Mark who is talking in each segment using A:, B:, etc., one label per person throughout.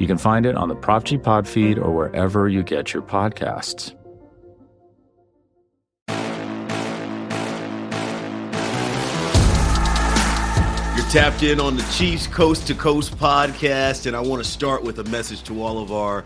A: You can find it on the Prop G Pod feed or wherever you get your podcasts.
B: You're tapped in on the Chiefs Coast to Coast podcast, and I want to start with a message to all of our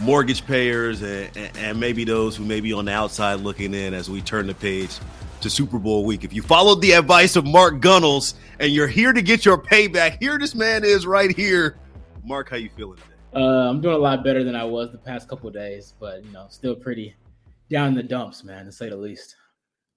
B: mortgage payers and, and, maybe those who may be on the outside looking in as we turn the page to Super Bowl week. If you followed the advice of Mark Gunnels and you're here to get your payback, here this man is right here. Mark, how you feeling?
C: Uh, I'm doing a lot better than I was the past couple days, but you know, still pretty down in the dumps, man, to say the least.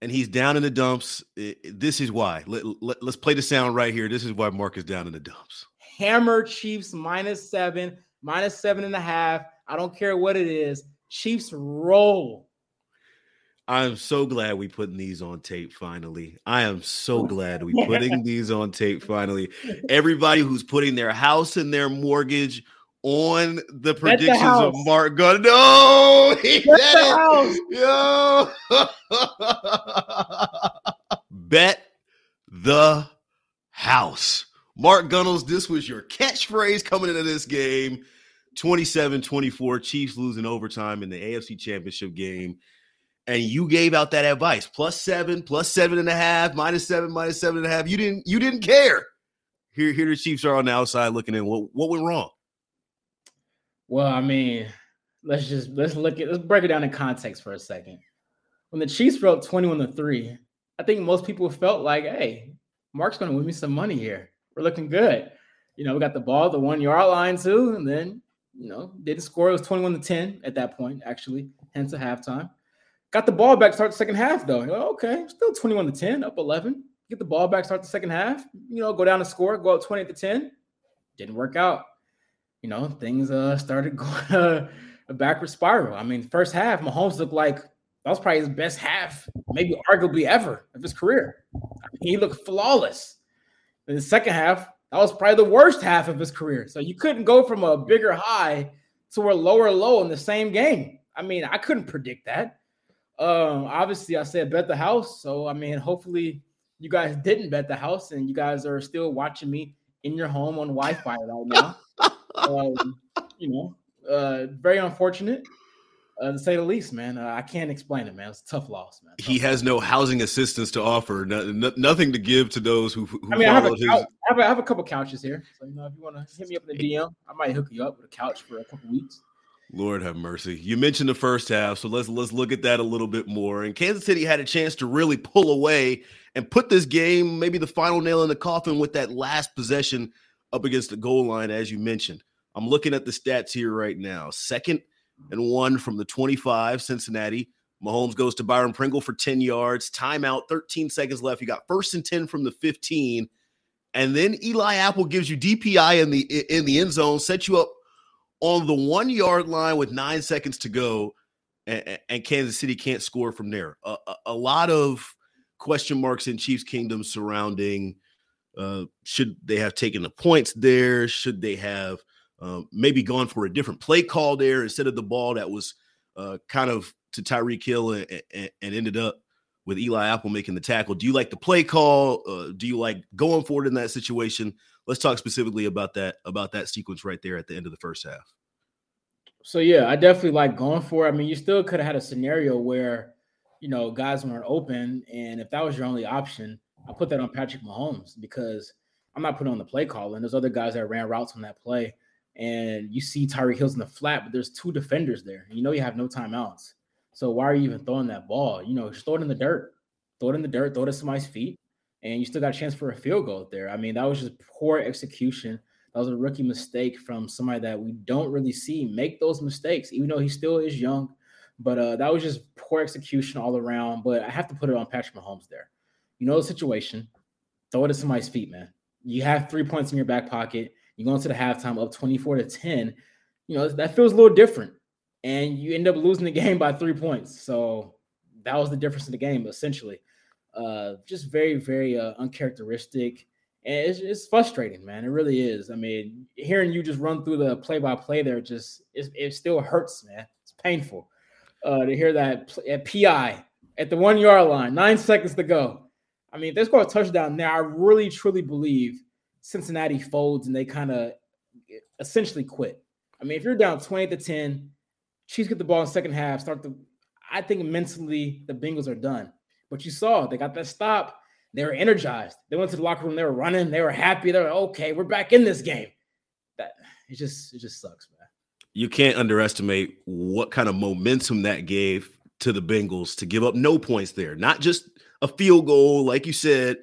B: And he's down in the dumps. This is why. Let, let, let's play the sound right here. This is why Mark is down in the dumps.
C: Hammer Chiefs minus seven, minus seven and a half. I don't care what it is. Chiefs roll.
B: I'm so glad we putting these on tape finally. I am so glad we putting these on tape finally. Everybody who's putting their house and their mortgage on the predictions the of Mark Gunn. No, he Bet said it. Yo. Bet the house. Mark Gunnels, this was your catchphrase coming into this game. 27 24, Chiefs losing overtime in the AFC Championship game. And you gave out that advice plus seven, plus seven and a half, minus seven, minus seven and a half. You didn't you didn't care. Here, here the Chiefs are on the outside looking in. What what went wrong?
C: Well, I mean, let's just let's look at let's break it down in context for a second. When the Chiefs wrote 21 to 3, I think most people felt like, hey, Mark's gonna win me some money here. We're looking good. You know, we got the ball, the one yard line too, and then you know, didn't score. It was 21 to 10 at that point, actually, hence a halftime. Got the ball back, start the second half, though. Like, okay, still 21 to 10, up 11. Get the ball back, start the second half, you know, go down to score, go up 20 to 10. Didn't work out you know, things uh started going uh, a backward spiral. I mean, first half, Mahomes looked like that was probably his best half, maybe arguably ever of his career. I mean, he looked flawless. In the second half, that was probably the worst half of his career. So you couldn't go from a bigger high to a lower low in the same game. I mean, I couldn't predict that. Um, obviously, I said bet the house. So I mean, hopefully you guys didn't bet the house and you guys are still watching me in your home on Wi-Fi right now um, you know, uh, very unfortunate. Uh, to say the least, man. Uh, I can't explain it, man. It's a tough loss, man. Tough
B: he has no housing assistance to offer, no, no, nothing to give to those who. who
C: I mean, I have, his... I have, a, I have a couple couches here, so you know, if you want to hit me up in the DM, I might hook you up with a couch for a couple weeks.
B: Lord have mercy. You mentioned the first half, so let's let's look at that a little bit more. And Kansas City had a chance to really pull away and put this game, maybe the final nail in the coffin, with that last possession up against the goal line, as you mentioned. I'm looking at the stats here right now. Second and one from the 25, Cincinnati. Mahomes goes to Byron Pringle for 10 yards. Timeout, 13 seconds left. You got first and 10 from the 15. And then Eli Apple gives you DPI in the in the end zone, sets you up on the one yard line with nine seconds to go, and, and Kansas City can't score from there. A, a, a, lot of question marks in Chiefs Kingdom surrounding uh, should they have taken the points there? Should they have um, maybe gone for a different play call there instead of the ball that was uh, kind of to Tyreek Hill and, and, and, ended up with Eli Apple making the tackle. Do you like the play call? Uh, do you like going forward in that situation? Let's talk specifically about that about that sequence right there at the end of the first half.
C: So yeah, I definitely like going for it. I mean, you still could have had a scenario where you know guys weren't open, and if that was your only option, I put that on Patrick Mahomes because I'm not putting on the play call, and there's other guys that ran routes on that play and you see Tyreek Hill's in the flat, but there's two defenders there. You know you have no timeouts. So why are you even throwing that ball? You know, just throw it in the dirt. Throw it in the dirt, throw it at somebody's feet, and you still got a chance for a field goal there. I mean, that was just poor execution. That was a rookie mistake from somebody that we don't really see make those mistakes, even though he still is young. But uh, that was just poor execution all around. But I have to put it on Patrick Mahomes there. You know the situation. Throw it at somebody's feet, man. You have three points in your back pocket you go into the halftime up 24 to 10, you know, that feels a little different. and you end up losing the game by three points. So that was the difference in the game, essentially. Uh, just very, very uh, uncharacteristic. And it's, it's frustrating, man. It really is. I mean, hearing you just run through the play by play there just it, it, still hurts, man. It's painful uh, to hear that at PI at the one yard line, nine seconds to go. I mean, if they score a touchdown there, I really truly believe Cincinnati folds and they kind of essentially quit. I mean, if you're down 20 to 10, Chiefs get the ball in second half, start the I think mentally the Bengals are done. But you saw they got that stop. They were energized. They went to the locker room. They were running. They were happy. They're like, okay, we're back in this game. That it just it just sucks, man.
B: You can't underestimate what kind of momentum that gave to the Bengals to give up no points there. Not just a field goal, like you said,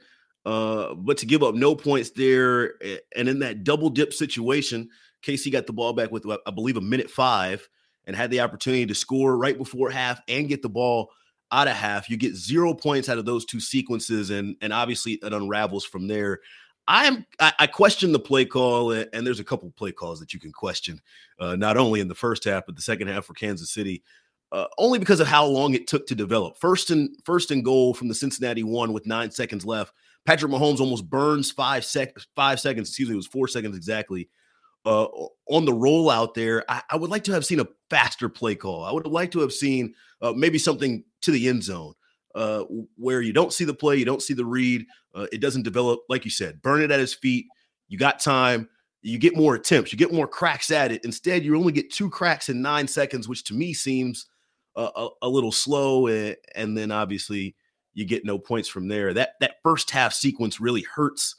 B: uh, but to give up no points there. And in that double dip situation, KC got the ball back with, I believe, a minute five and had the opportunity to score right before half and get the ball out of half. You get zero points out of those two sequences, and and obviously it unravels from there. I'm I, I question the play call, and there's a couple play calls that you can question, uh, not only in the first half but the second half for Kansas City. Uh, only because of how long it took to develop. First and first and goal from the Cincinnati one with nine seconds left. Patrick Mahomes almost burns five sec five seconds. Excuse me, it was four seconds exactly uh, on the rollout there. I, I, would like to have seen a faster play call. I would like to have seen uh, maybe something to the end zone uh, where you don't see the play, you don't see the read, uh, it doesn't develop. Like you said, burn it at his feet. You got time. You get more attempts. You get more cracks at it. Instead, you only get two cracks in nine seconds, which to me seems a, a little slow. And, and then obviously you get no points from there. That that first half sequence really hurts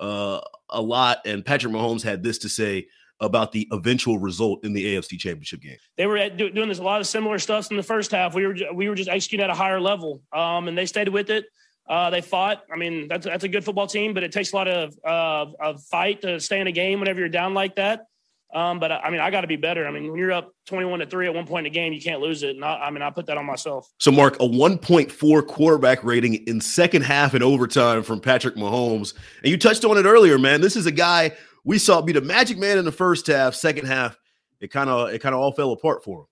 B: uh, a lot. And Patrick Mahomes had this to say about the eventual result in the AFC Championship game.
D: They were doing this a lot of similar stuff in the first half. We were we were just executing at a higher level, um, and they stayed with it. Uh, they fought. I mean, that's that's a good football team, but it takes a lot of uh, of fight to stay in a game whenever you're down like that. Um, but I mean, I got to be better. I mean, when you're up 21 to three at one point in the game, you can't lose it. And I, I mean, I put that on myself.
B: So, Mark, a 1.4 quarterback rating in second half and overtime from Patrick Mahomes. And you touched on it earlier, man. This is a guy we saw be the magic man in the first half. Second half, it kind of it kind of all fell apart for him.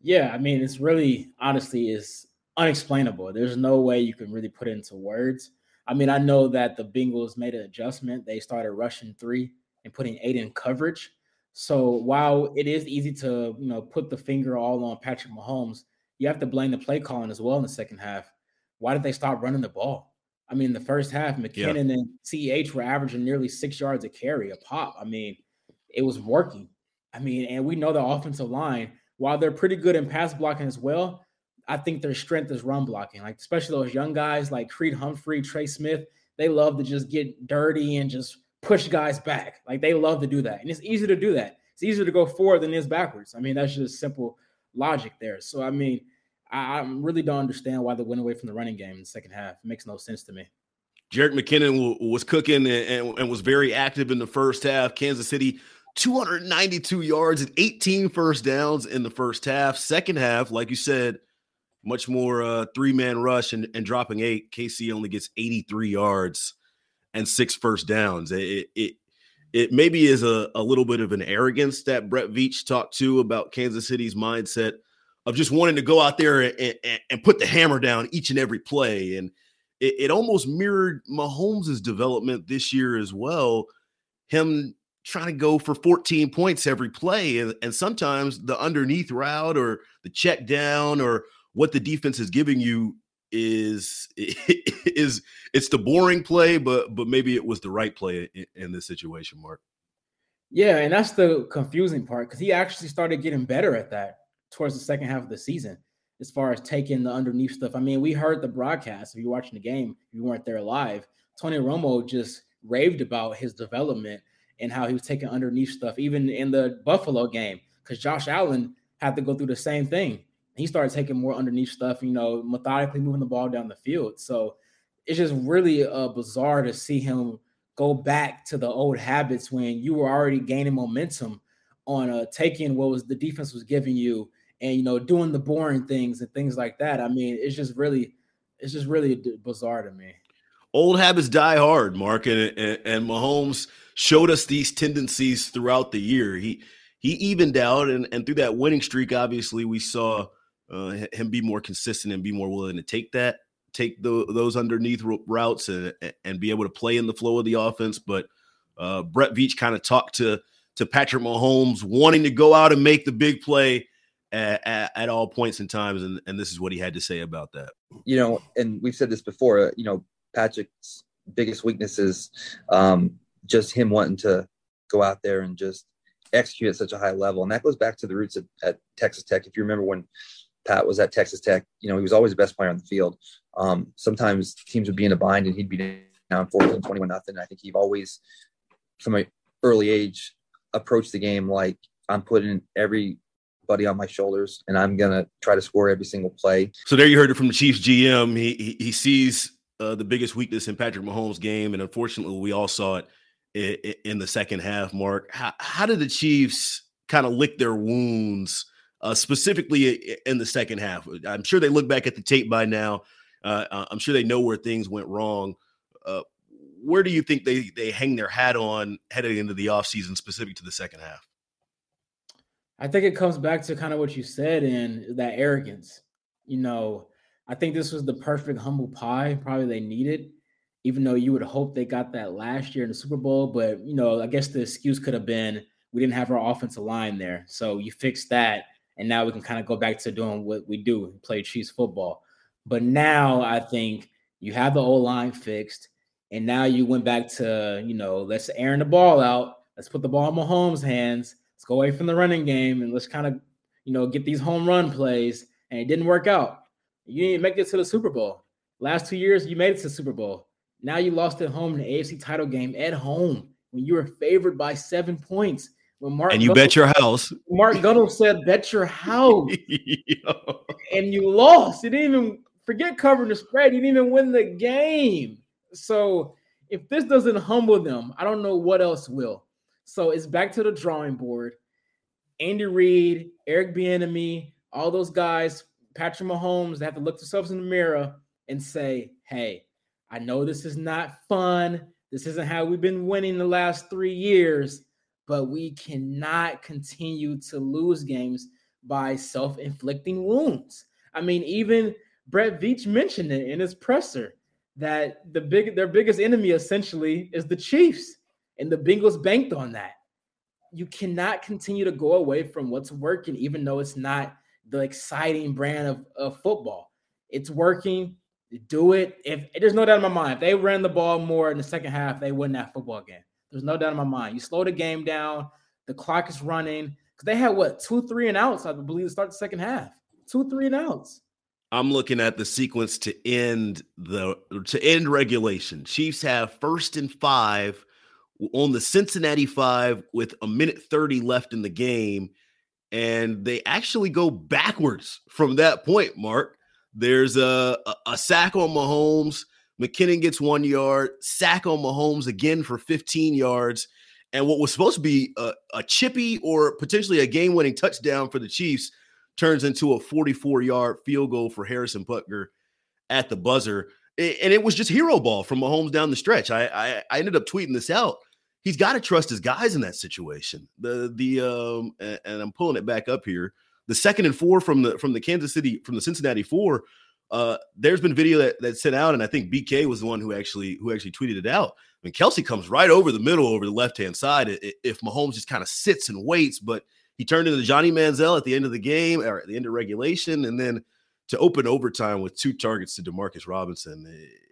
C: Yeah, I mean, it's really honestly is unexplainable. There's no way you can really put it into words. I mean, I know that the Bengals made an adjustment. They started rushing three and putting eight in coverage. So while it is easy to you know put the finger all on Patrick Mahomes, you have to blame the play calling as well in the second half. Why did they stop running the ball? I mean, the first half, McKinnon yeah. and CEH were averaging nearly six yards a carry, a pop. I mean, it was working. I mean, and we know the offensive line, while they're pretty good in pass blocking as well, I think their strength is run blocking. Like, especially those young guys like Creed Humphrey, Trey Smith, they love to just get dirty and just push guys back. Like they love to do that. And it's easy to do that. It's easier to go forward than it is backwards. I mean, that's just simple logic there. So I mean, I, I really don't understand why they went away from the running game in the second half. It makes no sense to me.
B: Jerick McKinnon was cooking and, and, and was very active in the first half. Kansas City 292 yards and 18 first downs in the first half. Second half, like you said, much more uh, three man rush and, and dropping eight. KC only gets 83 yards and six first downs. It it it maybe is a, a little bit of an arrogance that Brett Veach talked to about Kansas City's mindset of just wanting to go out there and, and, and put the hammer down each and every play. And it, it almost mirrored Mahomes' development this year as well. Him trying to go for 14 points every play. And, and sometimes the underneath route or the check down or what the defense is giving you is is it's the boring play, but but maybe it was the right play in, in this situation, Mark.
C: Yeah, and that's the confusing part because he actually started getting better at that towards the second half of the season, as far as taking the underneath stuff. I mean, we heard the broadcast. If you're watching the game, if you weren't there live, Tony Romo just raved about his development and how he was taking underneath stuff, even in the Buffalo game, because Josh Allen had to go through the same thing he started taking more underneath stuff, you know, methodically moving the ball down the field. So it's just really uh, bizarre to see him go back to the old habits when you were already gaining momentum on uh, taking what was the defense was giving you and you know doing the boring things and things like that. I mean, it's just really, it's just really bizarre to me.
B: Old habits die hard, Mark, and, and, and Mahomes showed us these tendencies throughout the year. He he evened out, and and through that winning streak, obviously we saw uh, him be more consistent and be more willing to take that take the, those underneath routes and, and be able to play in the flow of the offense. But uh, Brett Veach kind of talked to to Patrick Mahomes wanting to go out and make the big play at, at, at, all points and times, and, and this is what he had to say about that.
E: You know, and we've said this before. You know, Patrick's biggest weakness is um, just him wanting to go out there and just execute at such a high level, and that goes back to the roots at, at Texas Tech. If you remember when Pat was at Texas Tech, you know, he was always the best player on the field. Um, sometimes teams would be in a bind and he'd be down 14, 21 nothing. I think he'd always, from an early age, approached the game like I'm putting everybody on my shoulders and I'm going to try to score every single play.
B: So there you heard it from the Chiefs GM. He, he, he sees uh, the biggest weakness in Patrick Mahomes' game. And unfortunately, we all saw it in, in the second half, Mark. How, how did the Chiefs kind of lick their wounds? Uh, specifically in the second half. I'm sure they look back at the tape by now. Uh, uh, I'm sure they know where things went wrong. Uh, where do you think they they hang their hat on heading into the offseason specific to the second half?
C: I think it comes back to kind of what you said and that arrogance. You know, I think this was the perfect humble pie, probably they needed, even though you would hope they got that last year in the Super Bowl. But, you know, I guess the excuse could have been we didn't have our offensive line there. So you fix that and now we can kind of go back to doing what we do play Chiefs football. But now I think you have the O line fixed, and now you went back to you know let's air the ball out, let's put the ball in Mahomes' hands, let's go away from the running game, and let's kind of you know get these home run plays. And it didn't work out. You didn't make it to the Super Bowl. Last two years, you made it to the Super Bowl. Now you lost at home in the AFC title game at home when you were favored by seven points.
B: When Mark and you bet your house.
C: Mark Gunnels said, "Bet your house," and you lost. You didn't even forget covering the spread. You didn't even win the game. So if this doesn't humble them, I don't know what else will. So it's back to the drawing board. Andy Reid, Eric Bieniemy, all those guys, Patrick Mahomes, they have to look themselves in the mirror and say, "Hey, I know this is not fun. This isn't how we've been winning the last three years." But we cannot continue to lose games by self-inflicting wounds. I mean, even Brett Veach mentioned it in his presser that the big their biggest enemy essentially is the Chiefs, and the Bengals banked on that. You cannot continue to go away from what's working, even though it's not the exciting brand of, of football. It's working. Do it. If there's no doubt in my mind, if they ran the ball more in the second half, they win that football game. There's no doubt in my mind. You slow the game down, the clock is running. Because they had what two, three and outs, I believe, to start the second half. Two, three and outs.
B: I'm looking at the sequence to end the to end regulation. Chiefs have first and five on the Cincinnati five with a minute 30 left in the game. And they actually go backwards from that point, Mark. There's a, a, a sack on Mahomes. McKinnon gets one yard, sack on Mahomes again for 15 yards. And what was supposed to be a, a chippy or potentially a game winning touchdown for the Chiefs turns into a 44 yard field goal for Harrison Butker at the buzzer. And it was just hero ball from Mahomes down the stretch. I, I, I ended up tweeting this out. He's got to trust his guys in that situation. The the um and, and I'm pulling it back up here. The second and four from the from the Kansas City from the Cincinnati four uh, there's been video that that sent out, and I think BK was the one who actually who actually tweeted it out. I mean, Kelce comes right over the middle, over the left hand side. If Mahomes just kind of sits and waits, but he turned into Johnny Manziel at the end of the game or at the end of regulation, and then to open overtime with two targets to Demarcus Robinson.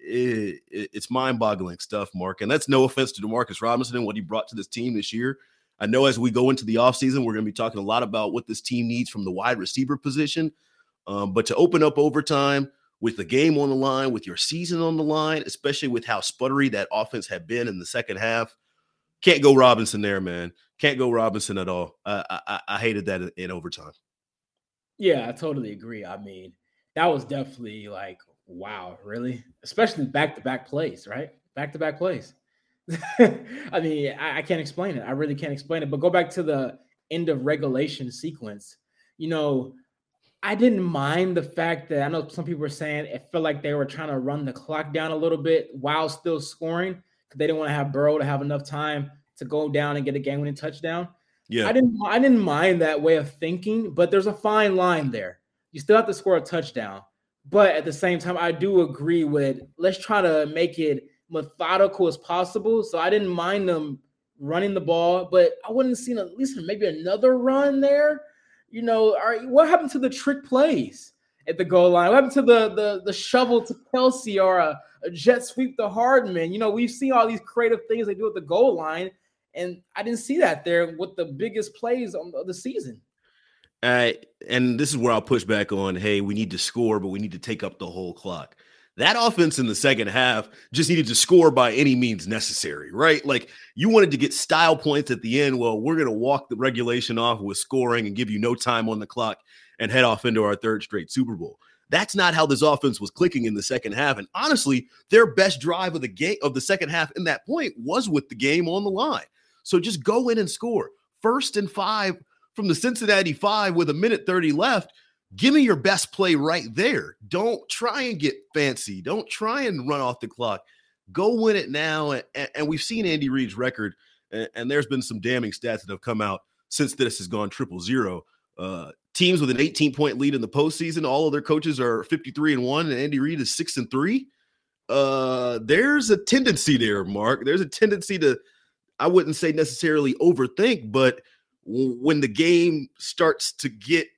B: It, it, it's mind boggling stuff, Mark. And that's no offense to Demarcus Robinson and what he brought to this team this year. I know as we go into the offseason, we're going to be talking a lot about what this team needs from the wide receiver position. Um, but to open up overtime with the game on the line, with your season on the line, especially with how sputtery that offense had been in the second half, can't go Robinson there, man. Can't go Robinson at all. I, I, I hated that in, in overtime.
C: Yeah, I totally agree. I mean, that was definitely like, wow, really? Especially back to back plays, right? Back to back plays. I mean, I, I, can't explain it. I really can't explain it. But go back to the end of regulation sequence. You know, I didn't mind the fact that I know some people were saying it felt like they were trying to run the clock down a little bit while still scoring because they didn't want to have Burrow to have enough time to go down and get a game winning touchdown. Yeah. I didn't I didn't mind that way of thinking, but there's a fine line there. You still have to score a touchdown. But at the same time, I do agree with let's try to make it methodical as possible. So I didn't mind them running the ball, but I wouldn't have seen at least maybe another run there. You know, right, what happened to the trick plays at the goal line? What happened to the the, the shovel to Kelce or a, a jet sweep to Hardman? You know, we've seen all these creative things they do at the goal line, and I didn't see that there with the biggest plays of the season.
B: Uh, and this is where I'll push back on. Hey, we need to score, but we need to take up the whole clock. That offense in the second half just needed to score by any means necessary, right? Like you wanted to get style points at the end. Well, we're going to walk the regulation off with scoring and give you no time on the clock and head off into our third straight Super Bowl. That's not how this offense was clicking in the second half. And honestly, their best drive of the game of the second half in that point was with the game on the line. So just go in and score. First and five from the Cincinnati five with a minute 30 left give me your best play right there. Don't try and get fancy. Don't try and run off the clock. Go win it now. And, and we've seen Andy Reid's record, and, and, there's been some damning stats that have come out since this has gone triple zero. Uh, teams with an 18 point lead in the postseason, all of their coaches are 53 and one, and Andy Reid is six and three. Uh, there's a tendency there, Mark. There's a tendency to, I wouldn't say necessarily overthink, but when the game starts to get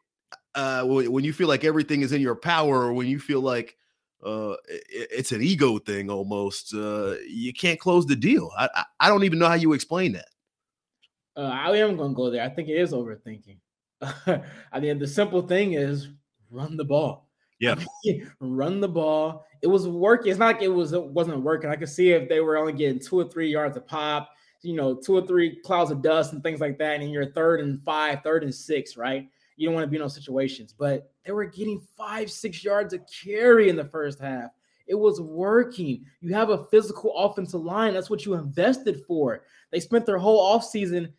B: uh, when you feel like everything is in your power, or when you feel like uh, it's an ego thing almost, uh, you can't close the deal. I, I, don't even know how you explain that.
C: Uh, I am going to go there. I think it is overthinking. I mean, the simple thing is run the ball.
B: Yeah,
C: run the ball. It was working. It's not like it was it wasn't working. I could see if they were only getting two or three yards of pop, you know, two or three clouds of dust and things like that, and you're third and five, third and six, right? You don't want to be in those situations. But they were getting five, six yards of carry in the first half. It was working. You have a physical offensive line. That's what you invested for. They spent their whole offseason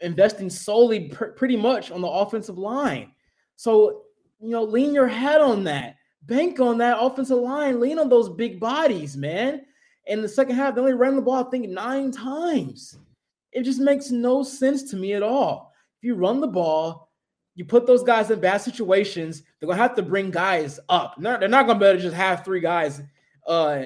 C: investing solely pr- pretty much on the offensive line. So, you know, lean your head on that. Bank on that offensive line. Lean on those big bodies, man. In the second half, they only ran the ball, I think, nine times. It just makes no sense to me at all. If you run the ball, you put those guys in bad situations, they're gonna have to bring guys up. they're not gonna be able to just have three guys uh,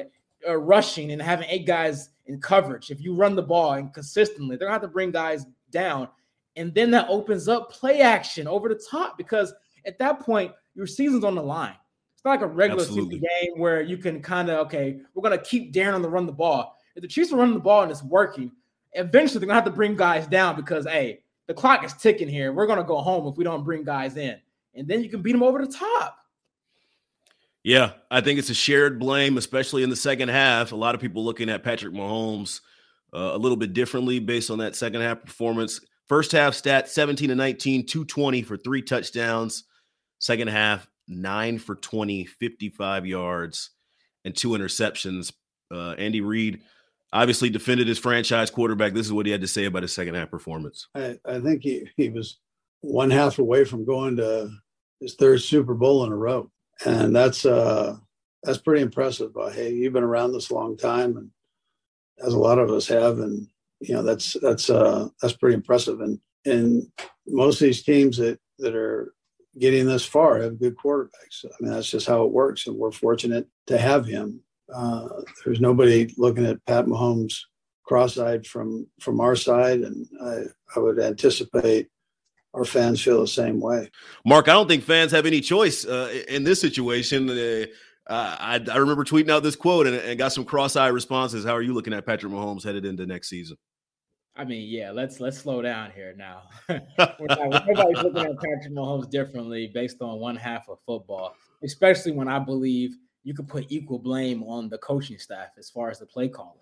C: uh, rushing and having eight guys in coverage. If you run the ball and consistently, they're gonna have to bring guys down, and then that opens up play action over the top because at that point your season's on the line. It's not like a regular season game where you can kind of okay, we're gonna keep daring on the run the ball. If the Chiefs are running the ball and it's working, eventually they're gonna have to bring guys down because hey, the clock is ticking here. We're gonna go home if we don't bring guys in, and then you can beat them over the top.
B: Yeah, I think it's a shared blame, especially in the second half. A lot of people looking at Patrick Mahomes uh, a little bit differently based on that second half performance. First half stat 17 to 19, 220 for three touchdowns. Second half, nine for 20, 55 yards, and two interceptions. Uh, Andy Reid obviously defended his franchise quarterback. This is what he had to say about his second half performance.
F: I, I think he, he was one half away from going to his third Super Bowl in a row. And that's uh that's pretty impressive. Hey, you've been around this long time and as a lot of us have, and you know, that's that's uh that's pretty impressive. And and most of these teams that that are getting this far have good quarterbacks. I mean, that's just how it works. And we're fortunate to have him. Uh, there's nobody looking at Pat Mahomes cross-eyed from from our side, and I, I would anticipate our fans feel the same way.
B: Mark, I don't think fans have any choice uh, in this situation. Uh, I, I, remember tweeting out this quote and, and got some cross-eyed responses. How are you looking at Patrick Mahomes headed into next season?
C: I mean, yeah, let's let's slow down here now. Everybody's looking at Patrick Mahomes differently based on one half of football, especially when I believe you could put equal blame on the coaching staff as far as the play calling.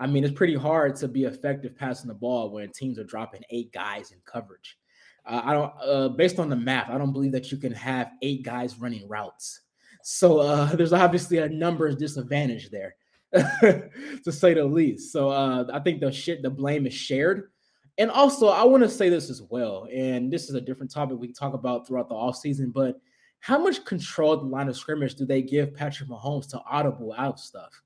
C: I mean, it's pretty hard to be effective passing the ball when teams are dropping eight guys in coverage. Uh, I don't, uh, based on the math, I don't believe that you can have eight guys running routes. So uh, there's obviously a numbers disadvantage there, to say the least. So uh, I think the shit, the blame is shared. And also, I want to say this as well, and this is a different topic we can talk about throughout the off season, but how much control the line of scrimmage do they give Patrick Mahomes to audible out stuff?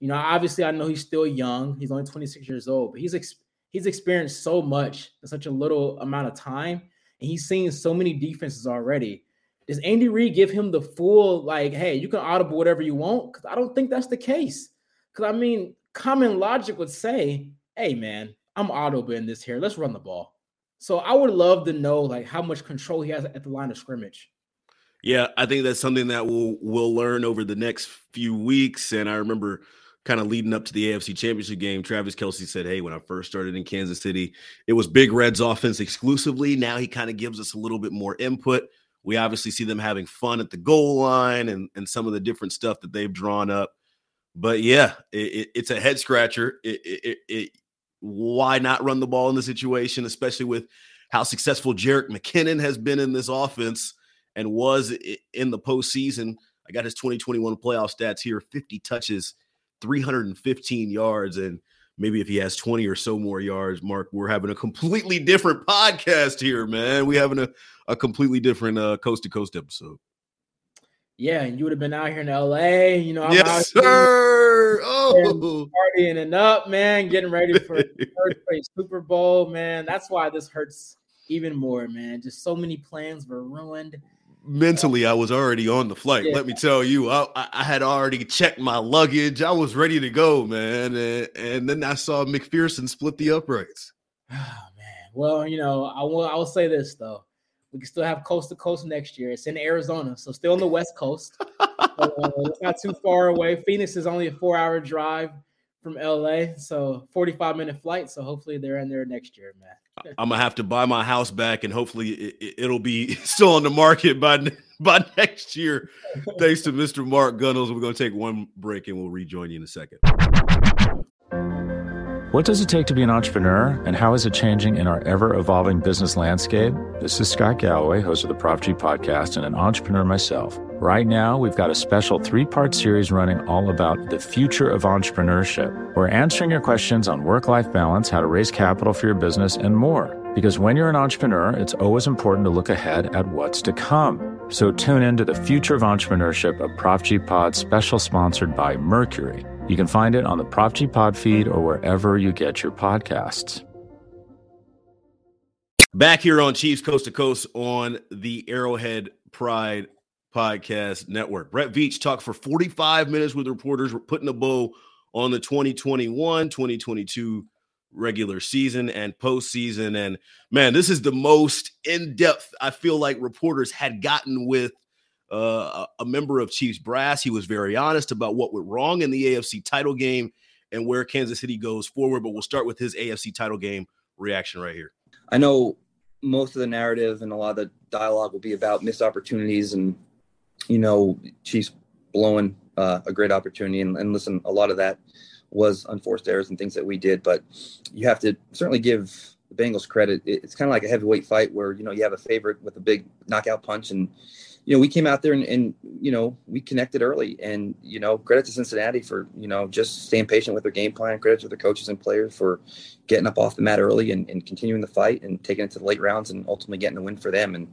C: You know, obviously, I know he's still young. He's only 26 years old, but he's ex- he's experienced so much in such a little amount of time, and he's seen so many defenses already. Does Andy Reid give him the full like, hey, you can audible whatever you want? Because I don't think that's the case. Because I mean, common logic would say, hey, man, I'm audible in this here. Let's run the ball. So I would love to know like how much control he has at the line of scrimmage.
B: Yeah, I think that's something that we'll we'll learn over the next few weeks. And I remember kind of leading up to the AFC Championship game, Travis Kelce said, Hey, when I first started in Kansas City, it was Big Red's offense exclusively. Now he kind of gives us a little bit more input. We obviously see them having fun at the goal line and, and some of the different stuff that they've drawn up. But yeah, it, it, it's a head scratcher. It, why not run the ball in the situation, especially with how successful Jerick McKinnon has been in this offense and was in the postseason? I got his 2021 playoff stats here 50 touches, 315 yards. And maybe if he has 20 or so more yards, Mark, we're having a completely different podcast here, man. We having a, a completely different uh, coast to coast episode.
C: Yeah, and you would have been out here in LA, you know. I'm
B: yes, sir.
C: Oh, partying and up, man, getting ready for third place Super Bowl, man. That's why this hurts even more, man. Just so many plans were ruined.
B: Mentally, I was already on the flight. Yeah. Let me tell you, I, I, had already checked my luggage. I was ready to go, man. And, and then I saw McPherson split the uprights.
C: Oh man. Well, you know, I will. I will say this though we can still have coast to coast next year. It's in Arizona, so still on the West Coast. uh, it's not too far away. Phoenix is only a four hour drive from LA, so 45 minute flight. So hopefully they're in there next year, man.
B: I'm gonna have to buy my house back, and hopefully it, will be still on the market by by next year. Thanks to Mr. Mark Gunnels. We're gonna take one break, and we'll rejoin you in a second.
A: What does it take to be an entrepreneur, and how is it changing in our ever evolving business landscape? This is Scott Galloway, host of the Prop G podcast, and an entrepreneur myself. Right now, we've got a special three part series running all about the future of entrepreneurship. We're answering your questions on work life balance, how to raise capital for your business, and more. Because when you're an entrepreneur, it's always important to look ahead at what's to come. So tune in to the future of entrepreneurship, a Prop G pod special sponsored by Mercury. You can find it on the Prop G Pod feed or wherever you get your podcasts.
B: Back here on Chiefs Coast to Coast on the Arrowhead Pride Podcast Network. Brett Veach talked for 45 minutes with reporters. Putting a bow on the 2021 2022 regular season and postseason. And man, this is the most in depth I feel like reporters had gotten with uh, a member of Chiefs brass. He was very honest about what went wrong in the AFC title game and where Kansas City goes forward. But we'll start with his AFC title game reaction right here.
E: I know most of the narrative and a lot of the dialogue will be about missed opportunities and, you know, Chiefs blowing uh, a great opportunity. And, and listen, a lot of that was unforced errors and things that we did. But you have to certainly give the Bengals credit. It's kind of like a heavyweight fight where, you know, you have a favorite with a big knockout punch and, you know, we came out there and, and, you know, we connected early and, you know, credit to Cincinnati for, you know, just staying patient with their game plan. Credit to the coaches and players for getting up off the mat early and, and continuing the fight and taking it to the late rounds and ultimately getting a win for them. And,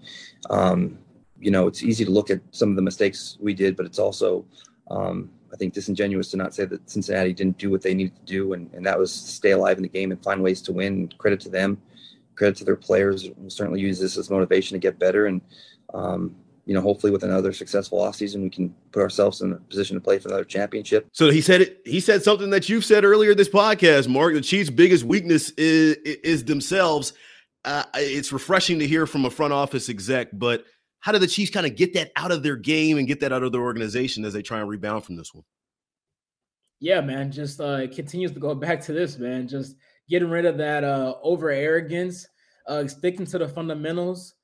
E: um, you know, it's easy to look at some of the mistakes we did, but it's also, um, I think disingenuous to not say that Cincinnati didn't do what they needed to do, and, and that was stay alive in the game and find ways to win. Credit to them, credit to their players. We'll certainly use this as motivation to get better. And um, you know, hopefully with another successful offseason, we can put ourselves in a position to play for another championship.
B: So he said it. He said something that you've said earlier this podcast, Mark. The Chiefs' biggest weakness is is themselves. Uh, it's refreshing to hear from a front office exec, but how do the Chiefs kind of get that out of their game and get that out of their organization as they try and rebound from this one?
C: Yeah, man. Just uh, it continues to go back to this, man. Just getting rid of that uh, over arrogance, uh, sticking to the fundamentals.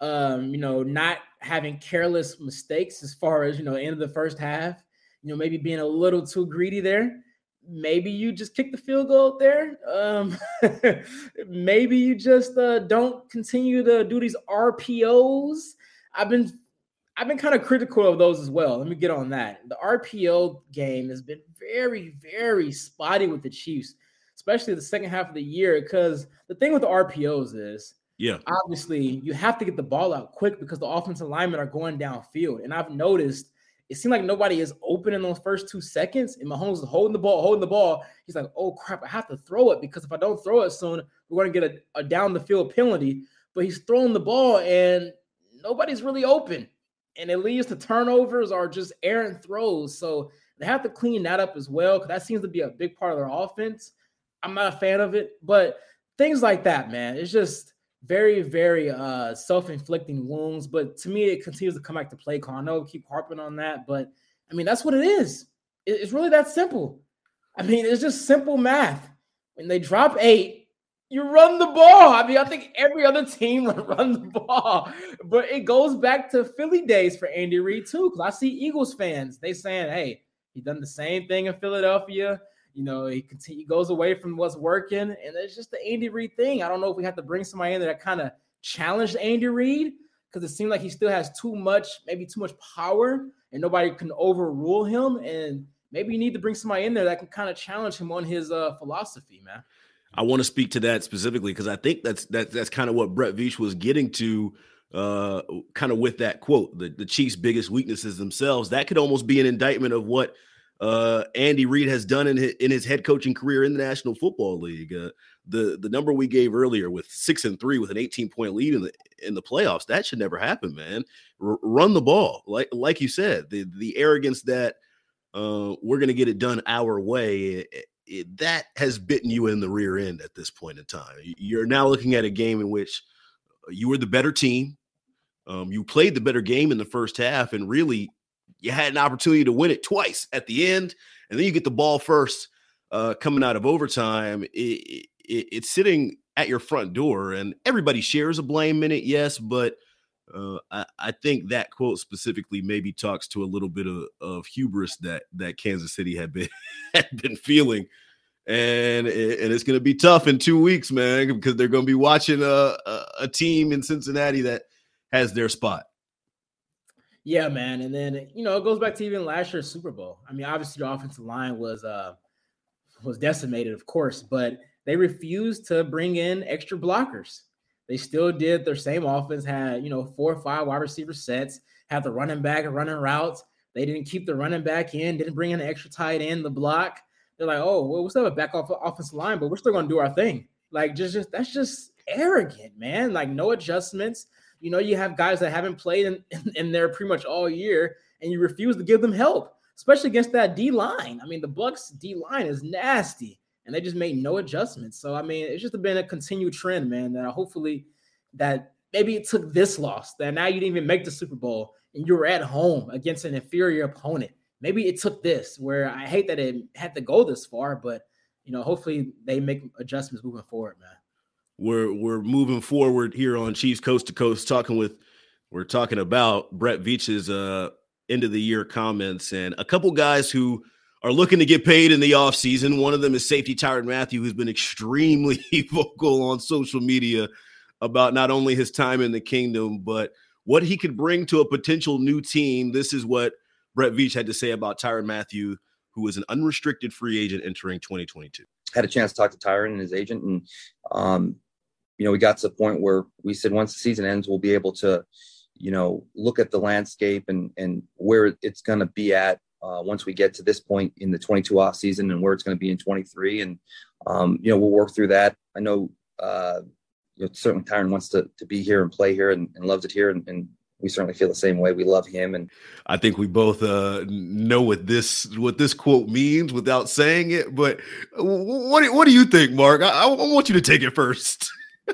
C: Um, you know, not having careless mistakes as far as you know, end of the first half. You know, maybe being a little too greedy there. Maybe you just kick the field goal there. Um, maybe you just uh, don't continue to do these RPOs. I've been I've been kind of critical of those as well. Let me get on that. The RPO game has been very, very spotty with the Chiefs, especially the second half of the year. Because the thing with the RPOs is
B: yeah.
C: Obviously, you have to get the ball out quick because the offensive linemen are going downfield. And I've noticed it seemed like nobody is open in those first two seconds. And Mahomes is holding the ball, holding the ball. He's like, oh crap, I have to throw it because if I don't throw it soon, we're going to get a, a down the field penalty. But he's throwing the ball and nobody's really open. And it leads to turnovers or just errant throws. So they have to clean that up as well because that seems to be a big part of their offense. I'm not a fan of it, but things like that, man, it's just very, very uh, self-inflicting wounds. But to me, it continues to come back to play call. I know I keep harping on that, but I mean that's what it is. It's really that simple. I mean, it's just simple math. When they drop eight, you run the ball. I mean, I think every other team run the ball, but it goes back to Philly days for Andy Reid too. Because I see Eagles fans, they saying, "Hey, he done the same thing in Philadelphia. You know, he continue goes away from what's working, and it's just the Andy Reid thing. I don't know if we have to bring somebody in there that kind of challenged Andy Reid because it seemed like he still has too much, maybe too much power, and nobody can overrule him. And maybe you need to bring somebody in there that can kind of challenge him on his uh, philosophy, man.
B: I want to speak to that specifically because I think that's that, that's kind of what Brett Veach was getting to, uh, kind of with that quote. The, the Chiefs' biggest weaknesses themselves. That could almost be an indictment of what uh, Andy Reid has done in his, in his head coaching career in the National Football League. Uh, the the number we gave earlier with six and three with an 18 point lead in the in the playoffs that should never happen, man. R- run the ball, like like you said. The the arrogance that uh, we're going to get it done our way. It, that has bitten you in the rear end at this point in time. You're now looking at a game in which you were the better team. Um, you played the better game in the first half, and really you had an opportunity to win it twice at the end, and then you get the ball first uh, coming out of overtime. It, it, it's sitting at your front door, and everybody shares a blame in it, yes, but uh, I, I, think that quote specifically maybe talks to a little bit of, of hubris that that Kansas City had been had been feeling, and and it's going to be tough in two weeks, man, because they're going to be watching a, a, a team in Cincinnati that has their spot.
C: Yeah, man. And then you know it goes back to even last year's Super Bowl. I mean, obviously the offensive line was uh was decimated, of course, but they refused to bring in extra blockers. They still did their same offense, had you know four or five wide receiver sets, had the running back running routes. They didn't keep the running back in, didn't bring in an extra tight end, the block. They're like, oh, well, we'll still have a back off offensive line, but we're still gonna do our thing. Like, just, just that's just arrogant, man. Like, no adjustments. You know, you have guys that haven't played in, in, in there pretty much all year, and you refuse to give them help, especially against that D line. I mean, the Bucs D line is nasty, and they just made no adjustments. So I mean, it's just been a continued trend, man. That hopefully that maybe it took this loss that now you didn't even make the Super Bowl and you were at home against an inferior opponent. Maybe it took this where I hate that it had to go this far, but you know, hopefully they make adjustments moving forward, man
B: we're we're moving forward here on Chiefs Coast to Coast, talking with we're talking about Brett Veach's uh end of the year comments and a couple guys who are looking to get paid in the offseason. One of them is safety Tyrann Mathieu, who's been extremely vocal on social media about not only his time in the kingdom, but what he could bring to a potential new team. This is what Brett Veach had to say about Tyrann Mathieu, who is an unrestricted free agent entering 2022.
E: Had a chance to talk to Tyrann and his agent, and um, you know, we got to the point where we said once the season ends, we'll be able to, you know, look at the landscape and and where it's going to be at uh, once we get to this point in the 22 off season and where it's going to be in 23. And um, you know, we'll work through that. I know, uh, you know, certainly Tyrann wants to to be here and play here and, and loves it here, and, and we certainly feel the same way. We love him, and
B: I think we both uh, know what this what this quote means without saying it. But what do, what do you think, Mark? I, I want you to take it first.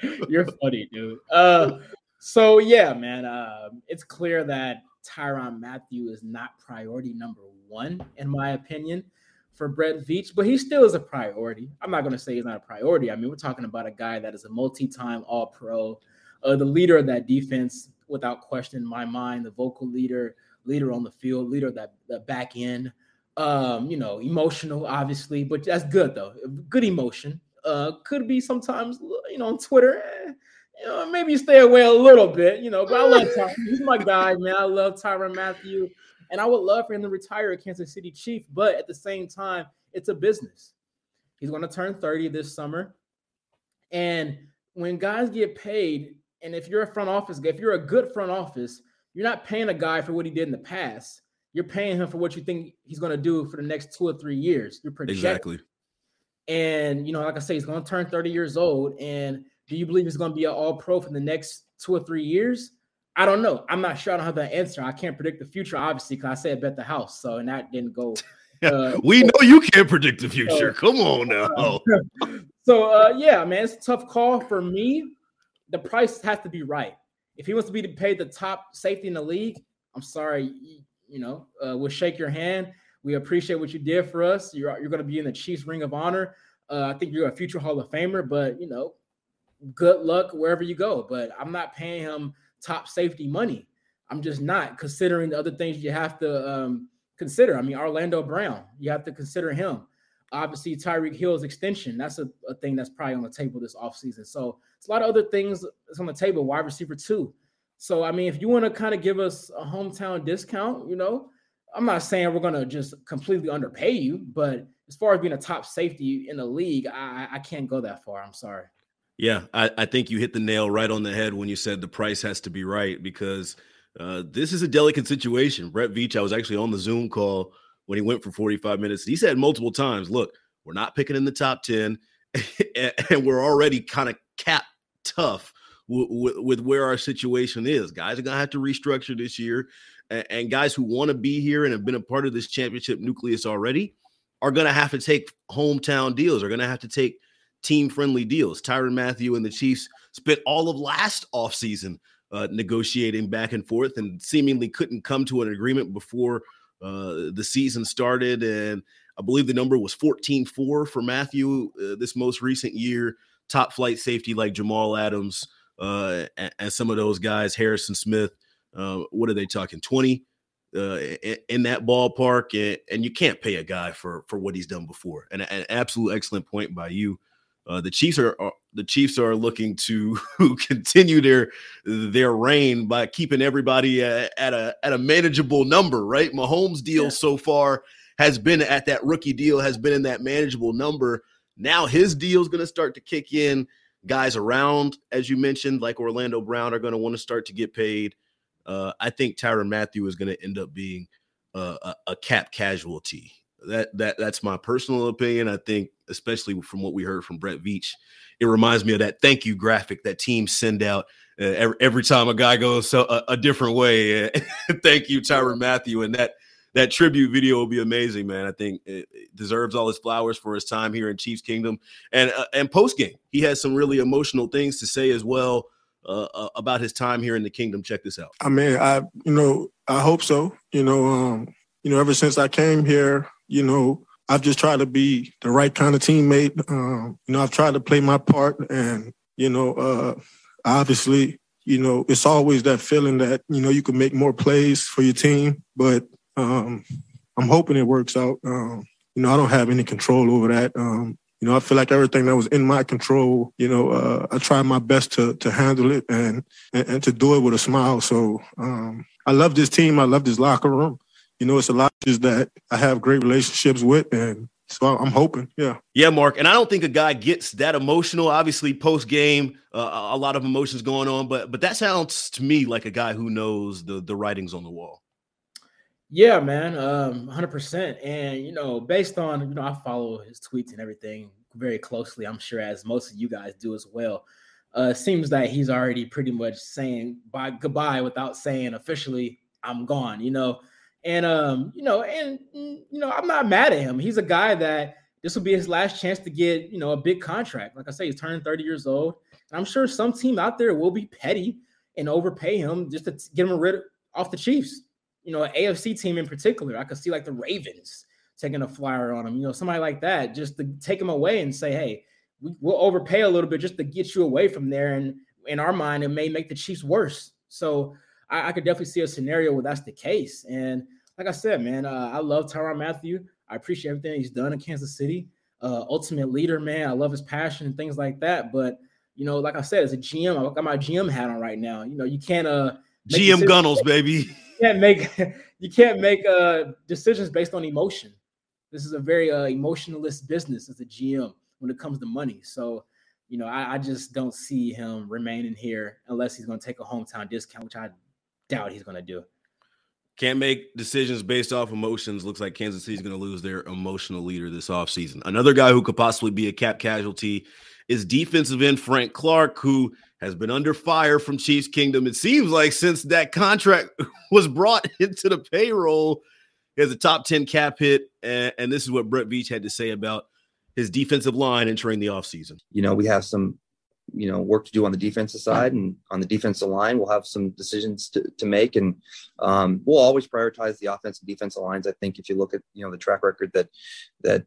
C: You're funny, dude. Uh, so yeah, man. Uh, it's clear that Tyrann Mathieu is not priority number one, in my opinion, for Brett Veach, but he still is a priority. I'm not going to say he's not a priority. I mean, we're talking about a guy that is a multi-time All-Pro, uh, the leader of that defense, without question in my mind, the vocal leader, leader on the field, leader that the back end. Um, you know, emotional, obviously, but that's good though. Good emotion. Uh, could be sometimes, you know, on Twitter. Eh, you know, maybe stay away a little bit, you know. But I love Tyrann. He's my guy, man. I love Tyrann Mathieu, and I would love for him to retire a Kansas City Chief. But at the same time, it's a business. He's going to turn 30 this summer, and when guys get paid, and if you're a front office, guy, if you're a good front office, you're not paying a guy for what he did in the past. You're paying him for what you think he's going to do for the next two or three years. You're projecting.
B: Exactly.
C: And you know, like I say, he's going to turn 30 years old. And do you believe he's going to be an all pro for the next two or three years? I don't know. I'm not sure. I don't have that answer. I can't predict the future, obviously, because I said bet the house. So and that didn't go.
B: Uh, we know you can't predict the future. So, Come on now.
C: so uh, yeah, man, it's a tough call for me. The price has to be right. If he wants to be paid the top safety in the league, I'm sorry, you know, uh, we'll shake your hand. We appreciate what you did for us. You're you're going to be in the Chiefs Ring of Honor. Uh, I think you're a future Hall of Famer, but you know, good luck wherever you go. But I'm not paying him top safety money. I'm just not considering the other things you have to um, consider. I mean, Orlando Brown, you have to consider him. Obviously, Tyreek Hill's extension, that's a, a thing that's probably on the table this offseason. So it's a lot of other things that's on the table, wide receiver too. So, I mean, if you want to kind of give us a hometown discount, you know, I'm not saying we're going to just completely underpay you, but as far as being a top safety in the league, I, I can't go that far. I'm sorry.
B: Yeah, I, I think you hit the nail right on the head when you said the price has to be right because – uh, this is a delicate situation. Brett Veach, I was actually on the Zoom call when he went for 45 minutes. He said multiple times, look, we're not picking in the top 10, and we're already kind of cap tough w- w- with where our situation is. Guys are going to have to restructure this year. And, and guys who want to be here and have been a part of this championship nucleus already are going to have to take hometown deals, are going to have to take team friendly deals. Tyrann Mathieu and the Chiefs spent all of last offseason uh, negotiating back and forth and seemingly couldn't come to an agreement before uh, the season started. And I believe the number was 14 4 for Mathieu uh, this most recent year. Top flight safety like Jamal Adams uh, and, and, some of those guys, Harrison Smith. Uh, what are they talking? 20 uh, in, that ballpark, and, and, you can't pay a guy for for what he's done before. And an absolute excellent point by you. Uh, the Chiefs are, are, the Chiefs are looking to continue their their reign by keeping everybody at, at, a at a manageable number. Right, Mahomes' deal yeah. so far has been at that rookie deal has been in that manageable number. Now his deal is going to start to kick in. Guys around, as you mentioned, like Orlando Brown, are going to want to start to get paid. Uh, I think Tyrann Mathieu is going to end up being uh, a, a cap casualty that that that's my personal opinion. I think, especially from what we heard from Brett Veach, it reminds me of that thank you graphic that teams send out uh, every, every, time a guy goes so, a, a different way. thank you, Tyrann Mathieu, and that that tribute video will be amazing, man. I think it, it deserves all his flowers for his time here in Chiefs Kingdom, and uh, and post game he has some really emotional things to say as well. Uh, uh, about his time here in the kingdom. Check this out.
G: I mean, I you know I hope so. You know, um, you know, ever since I came here, you know, I've just tried to be the right kind of teammate. Um, you know, I've tried to play my part, and you know, uh, obviously, you know, it's always that feeling that you know you can make more plays for your team, but um, I'm hoping it works out. Um, you know, I don't have any control over that. Um, you know, I feel like everything that was in my control, you know, uh, I tried my best to to handle it and and, and to do it with a smile. So um, I love this team. I love this locker room you know, it's a lot just that I have great relationships with, and so I'm hoping, yeah.
B: Yeah, Mark. And I don't think a guy gets that emotional. Obviously, post game, uh, a lot of emotions going on, but but that sounds to me like a guy who knows the the writings on the wall.
C: Yeah, man, um, hundred percent. And you know, based on you know, I follow his tweets and everything very closely. I'm sure as most of you guys do as well. Uh, seems that he's already pretty much saying bye goodbye without saying officially I'm gone. You know, and um, you know, and mm, you know, I'm not mad at him. He's a guy that this will be his last chance to get, you know, a big contract. Like I say, he's turning 30 years old. And I'm sure some team out there will be petty and overpay him just to get him rid of, off the Chiefs. You know, AFC team in particular. I could see like the Ravens taking a flyer on him, you know, somebody like that, just to take him away and say, hey, we, will overpay a little bit just to get you away from there. And in our mind, it may make the Chiefs worse. So I, I could definitely see a scenario where that's the case. And like I said, man, uh, I love Tyrann Mathieu. I appreciate everything he's done in Kansas City. Uh, ultimate leader, man. I love his passion and things like that. But you know, like I said, as a GM, I got my GM hat on right now. You know, you can't uh
B: GM Gunnels, baby.
C: You can't make you can't make uh decisions based on emotion. This is a very uh, emotionalist business as a GM when it comes to money. So, you know, I, I just don't see him remaining here unless he's going to take a hometown discount, which I doubt he's going to do.
B: Can't make decisions based off emotions. Looks like Kansas City's going to lose their emotional leader this offseason. Another guy who could possibly be a cap casualty is defensive end Frank Clark, who has been under fire from Chiefs Kingdom. It seems like since that contract was brought into the payroll, he has a top 10 cap hit. And, and this is what Brett Veach had to say about his defensive line entering the offseason.
E: You know, we have some, you know, work to do on the defensive side and on the defensive line, we'll have some decisions to, to make. And um, we'll always prioritize the offensive defensive lines. I think if you look at, you know, the track record that, that,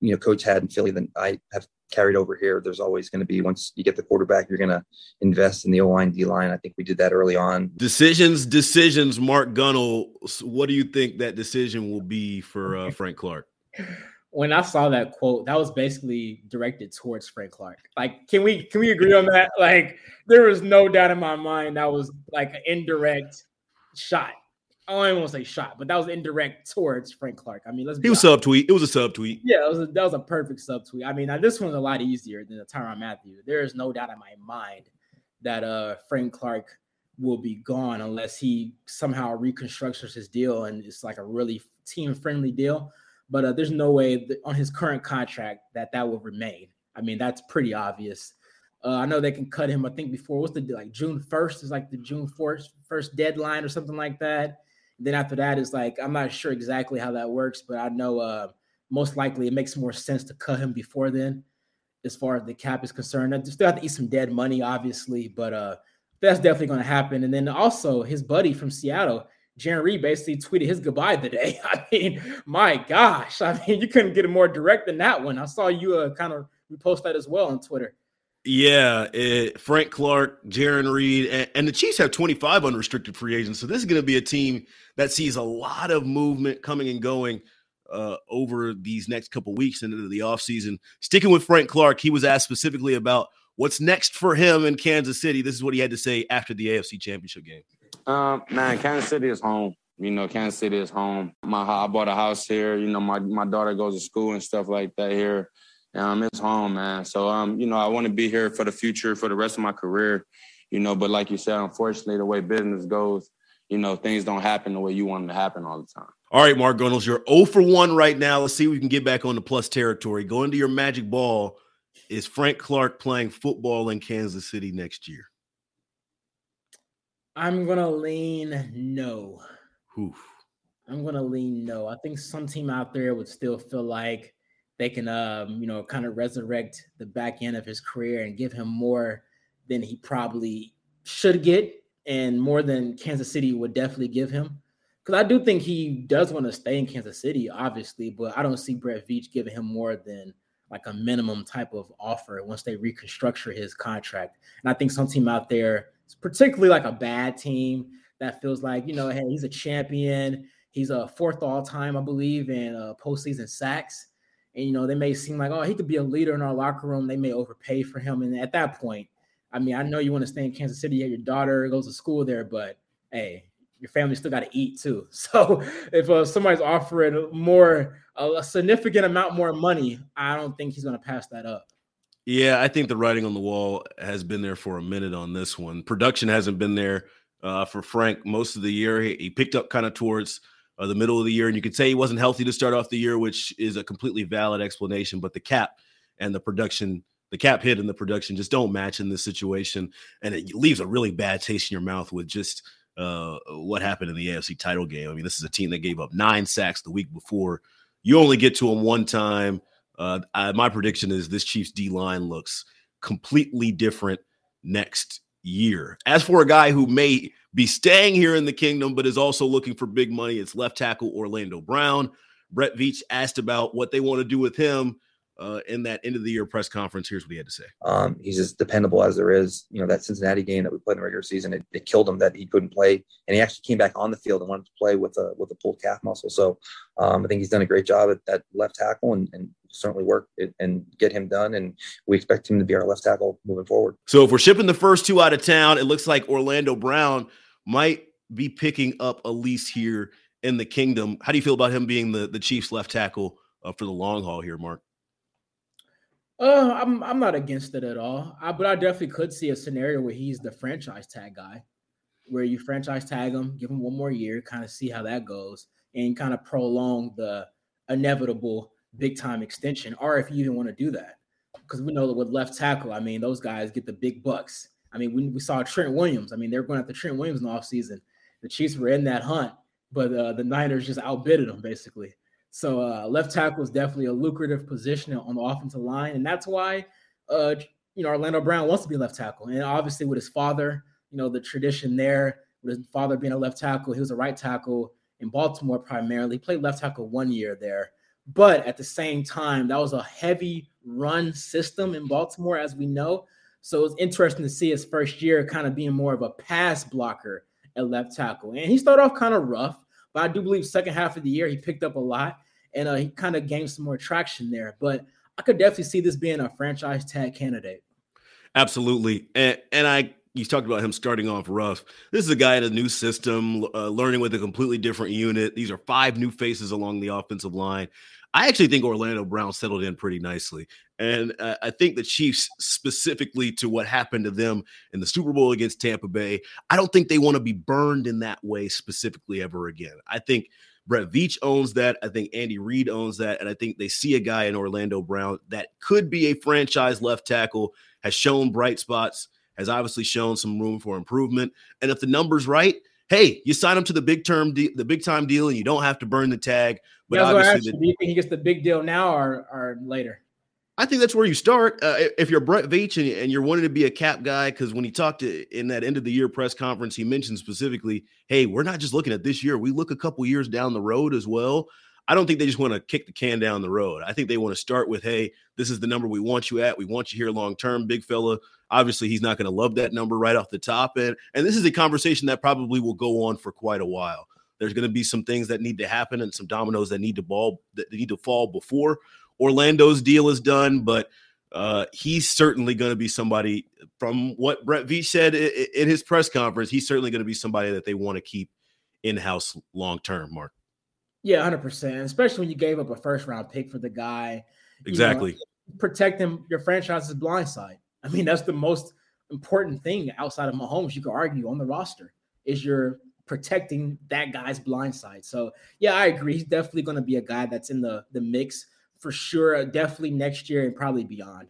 E: you know, coach had in Philly that I have carried over here. There's always going to be once you get the quarterback, you're going to invest in the O line, D line. I think we did that early on.
B: Decisions, decisions. Mark Gunnels, what do you think that decision will be for uh, Frank Clark?
C: When I saw that quote, that was basically directed towards Frank Clark. Like, can we can we agree on that? Like, there was no doubt in my mind that was like an indirect shot I don't even want to say shot, but that was indirect towards Frank Clark. I mean, let's be.
B: he was subtweet. It was a subtweet.
C: Yeah, it was a, that was a perfect subtweet. I mean, now this one's a lot easier than the Tyrann Mathieu. There is no doubt in my mind that uh Frank Clark will be gone unless he somehow reconstructs his deal and it's like a really team friendly deal. But uh, there's no way on his current contract that that will remain. I mean, that's pretty obvious. Uh, I know they can cut him. I think before what's the like June first is like the June first first deadline or something like that. Then after that is like I'm not sure exactly how that works, but I know uh, most likely it makes more sense to cut him before then, as far as the cap is concerned. I still have to eat some dead money, obviously, but uh, that's definitely going to happen. And then also his buddy from Seattle, Jarran Reed, basically tweeted his goodbye today. I mean, my gosh, I mean, you couldn't get it more direct than that one. I saw you uh, kind of repost that as well on Twitter.
B: Yeah, it, Frank Clark, Jarran Reed, and, and, the Chiefs have 25 unrestricted free agents. So this is going to be a team that sees a lot of movement coming and going uh, over these next couple weeks into the offseason. Sticking with Frank Clark, he was asked specifically about what's next for him in Kansas City. This is what he had to say after the AFC Championship game.
H: Um, man, Kansas City is home. You know, Kansas City is home. My I bought a house here. You know, my my daughter goes to school and stuff like that here. Um, it's home, man. So, um, you know, I want to be here for the future, for the rest of my career, you know. But like you said, unfortunately, the way business goes, you know, things don't happen the way you want them to happen all the time.
B: All right, Mark Gunnels, you're 0 for 1 right now. Let's see if we can get back on the plus territory. Go into your magic ball. Is Frank Clark playing football in Kansas City next year?
C: I'm gonna lean no.
B: Oof.
C: I'm gonna lean no. I think some team out there would still feel like they can um, you know kind of resurrect the back end of his career and give him more than he probably should get and more than Kansas City would definitely give him. Because I do think he does want to stay in Kansas City, obviously, but I don't see Brett Veach giving him more than like a minimum type of offer once they reconstruct his contract. And I think some team out there, particularly like a bad team that feels like, you know, hey, he's a champion. He's a fourth all time, I believe, in uh, postseason sacks. And you know they may seem like oh he could be a leader in our locker room. They may overpay for him. And at that point i mean i know you want to stay in kansas city. Your daughter goes to school there but hey your family still got to eat too. So if uh, somebody's offering more a significant amount more money i don't think he's going to pass that up
B: yeah i think the writing on the wall has been there for a minute on this one production hasn't been there uh, for frank most of the year he, he picked up kind of towards uh, the middle of the year. And you could say he wasn't healthy to start off the year, which is a completely valid explanation. But the cap and the production, the cap hit and the production just don't match in this situation. And it leaves a really bad taste in your mouth with just uh, what happened in the AFC title game. I mean, this is a team that gave up nine sacks the week before. You only get to them one time. Uh, I, my prediction is this Chiefs D line looks completely different next year. As for a guy who may be staying here in the kingdom, but is also looking for big money. It's left tackle Orlando Brown. Brett Veach asked about what they want to do with him uh, in that end of the year press conference. Here's what he had to say.
E: Um, he's as dependable as there is. You know, that Cincinnati game that we played in the regular season, it, it, killed him that he couldn't play. And he actually came back on the field and wanted to play with a with a pulled calf muscle. So um, I think he's done a great job at, that left tackle and, and certainly work it, and get him done. And we expect him to be our left tackle moving forward.
B: So if we're shipping the first two out of town, it looks like Orlando Brown might be picking up a lease here in the kingdom. How do you feel about him being the, the Chiefs left tackle uh, for the long haul here, Mark?
C: Uh, I'm I'm not against it at all. I, but I definitely could see a scenario where he's the franchise tag guy. where you franchise tag him, give him one more year, kind of see how that goes, and kind of prolong the inevitable big time extension, or if you even want to do that. Because we know that with left tackle, I mean, those guys get the big bucks. I mean, we, we saw Trent Williams. I mean, they're going after Trent Williams in the offseason. The Chiefs were in that hunt, but uh, the Niners just outbidded them basically. So uh, left tackle is definitely a lucrative position on the offensive line, and that's why uh, you know Orlando Brown wants to be left tackle. And obviously, with his father, you know the tradition there, with his father being a left tackle, he was a right tackle in Baltimore primarily. He played left tackle one year there, but at the same time, that was a heavy run system in Baltimore, as we know. So it's interesting to see his first year kind of being more of a pass blocker at left tackle. And he started off kind of rough, but I do believe second half of the year he picked up a lot and uh, he kind of gained some more traction there. But I could definitely see this being a franchise tag candidate.
B: Absolutely, and and I you talked about him starting off rough. This is a guy in a new system, uh, learning with a completely different unit. These are five new faces along the offensive line. I actually think Orlando Brown settled in pretty nicely. And uh, I think the Chiefs, specifically to what happened to them in the Super Bowl against Tampa Bay, I don't think they want to be burned in that way specifically ever again. I think Brett Veach owns that. I think Andy Reid owns that. And I think they see a guy in Orlando Brown that could be a franchise left tackle, has shown bright spots, has obviously shown some room for improvement. And if the number's right, hey, you sign him to the big term, de- the big time deal, and you don't have to burn the tag. But
C: yeah,
B: obviously,
C: the- do you think he gets the big deal now or, or later?
B: I think that's where you start. Uh, if you're Brett Veach and, and, you're wanting to be a cap guy, because when he talked to, in that end of the year press conference, he mentioned specifically, "Hey, we're not just looking at this year; we look a couple years down the road as well." I don't think they just want to kick the can down the road. I think they want to start with, "Hey, this is the number we want you at. We want you here long term, big fella." Obviously, he's not going to love that number right off the top, and and this is a conversation that probably will go on for quite a while. There's going to be some things that need to happen and some dominoes that need to ball that need to fall before Orlando's deal is done, but uh, he's certainly going to be somebody from what Brett Veach said in his press conference. He's certainly going to be somebody that they want to keep in house long term. Mark.
C: Yeah, hundred percent. Especially when you gave up a first round pick for the guy.
B: Exactly.
C: You know, protect him. Your franchise's blind side. I mean, that's the most important thing outside of Mahomes. You could argue on the roster is your protecting that guy's blind side. So yeah, I agree. He's definitely going to be a guy that's in the the mix for sure. Definitely next year and probably beyond.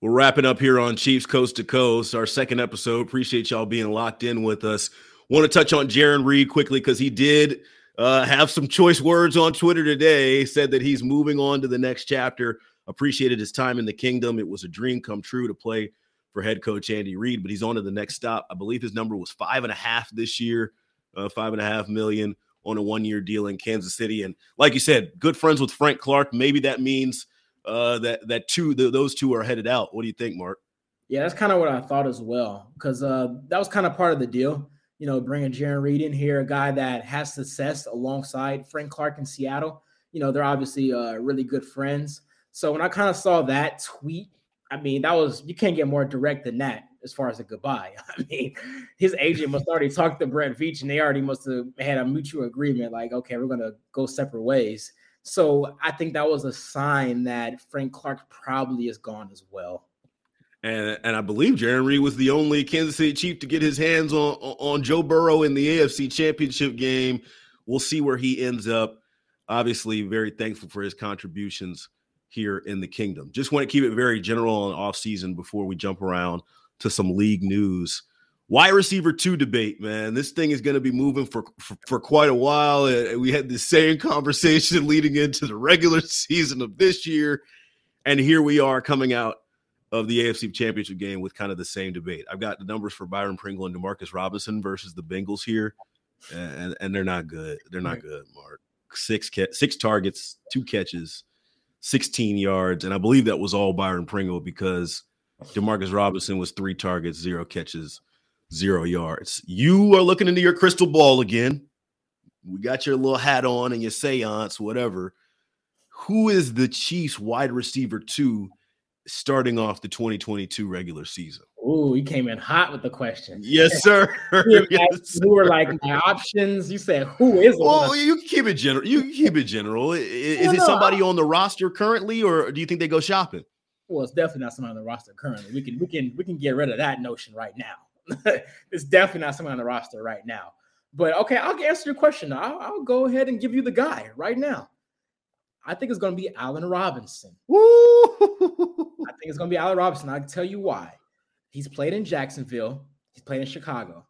B: We're wrapping up here on Chiefs Coast to Coast, our second episode. Appreciate y'all being locked in with us. Want to touch on Jarran Reed quickly because he did uh, have some choice words on Twitter today. Said that he's moving on to the next chapter. Appreciated his time in the kingdom. It was a dream come true to play for head coach Andy Reid, but he's on to the next stop. I believe his number was five and a half this year, uh, five and a half million on a one year deal in Kansas City. And like you said, good friends with Frank Clark. Maybe that means uh, that that two the, those two are headed out. What do you think, Mark?
C: Yeah, that's kind of what I thought as well, because uh, that was kind of part of the deal. You know, bringing Jarran Reed in here, a guy that has success alongside Frank Clark in Seattle. You know, they're obviously uh, really good friends. So when I kind of saw that tweet, I mean, that was you can't get more direct than that as far as a goodbye. I mean, his agent must already talked to Brett Veach and they already must have had a mutual agreement like, okay, we're to go separate ways. So I think that was a sign that Frank Clark probably is gone as well.
B: And, and I believe Jarran Reed was the only Kansas City Chief to get his hands on, on Joe Burrow in the AFC Championship game. We'll see where he ends up. Obviously, very thankful for his contributions here in the kingdom. Just want to keep it very general on off season before we jump around to some league news. Wide receiver two debate, man. This thing is going to be moving for, for, for quite a while. We had the same conversation leading into the regular season of this year, and here we are coming out of the AFC Championship game with kind of the same debate. I've got the numbers for Byron Pringle and Demarcus Robinson versus the Bengals here, and, and they're not good. They're not good, Mark. Six six targets, two catches, 16 yards, and I believe that was all Byron Pringle because Demarcus Robinson was three targets, zero catches, zero yards. You are looking into your crystal ball again. We got your little hat on and your seance, whatever. Who is the Chiefs wide receiver two starting off the 2022 regular season?
C: Ooh, you came in hot with the question.
B: Yes, sir.
C: you, yes, you were like my options. You said who is it?
B: Well, you keep it general. You keep it general. Is, is it somebody on the roster currently, or do you think they go shopping?
C: Well, it's definitely not somebody on the roster currently. We can we can we can get rid of that notion right now. it's definitely not someone on the roster right now. But okay, I'll answer your question. I'll, I'll go ahead and give you the guy right now. I think it's going to be Allen Robinson.
B: Woo!
C: I think it's going to be Allen Robinson. I'll tell you why. He's played in Jacksonville. He's played in Chicago.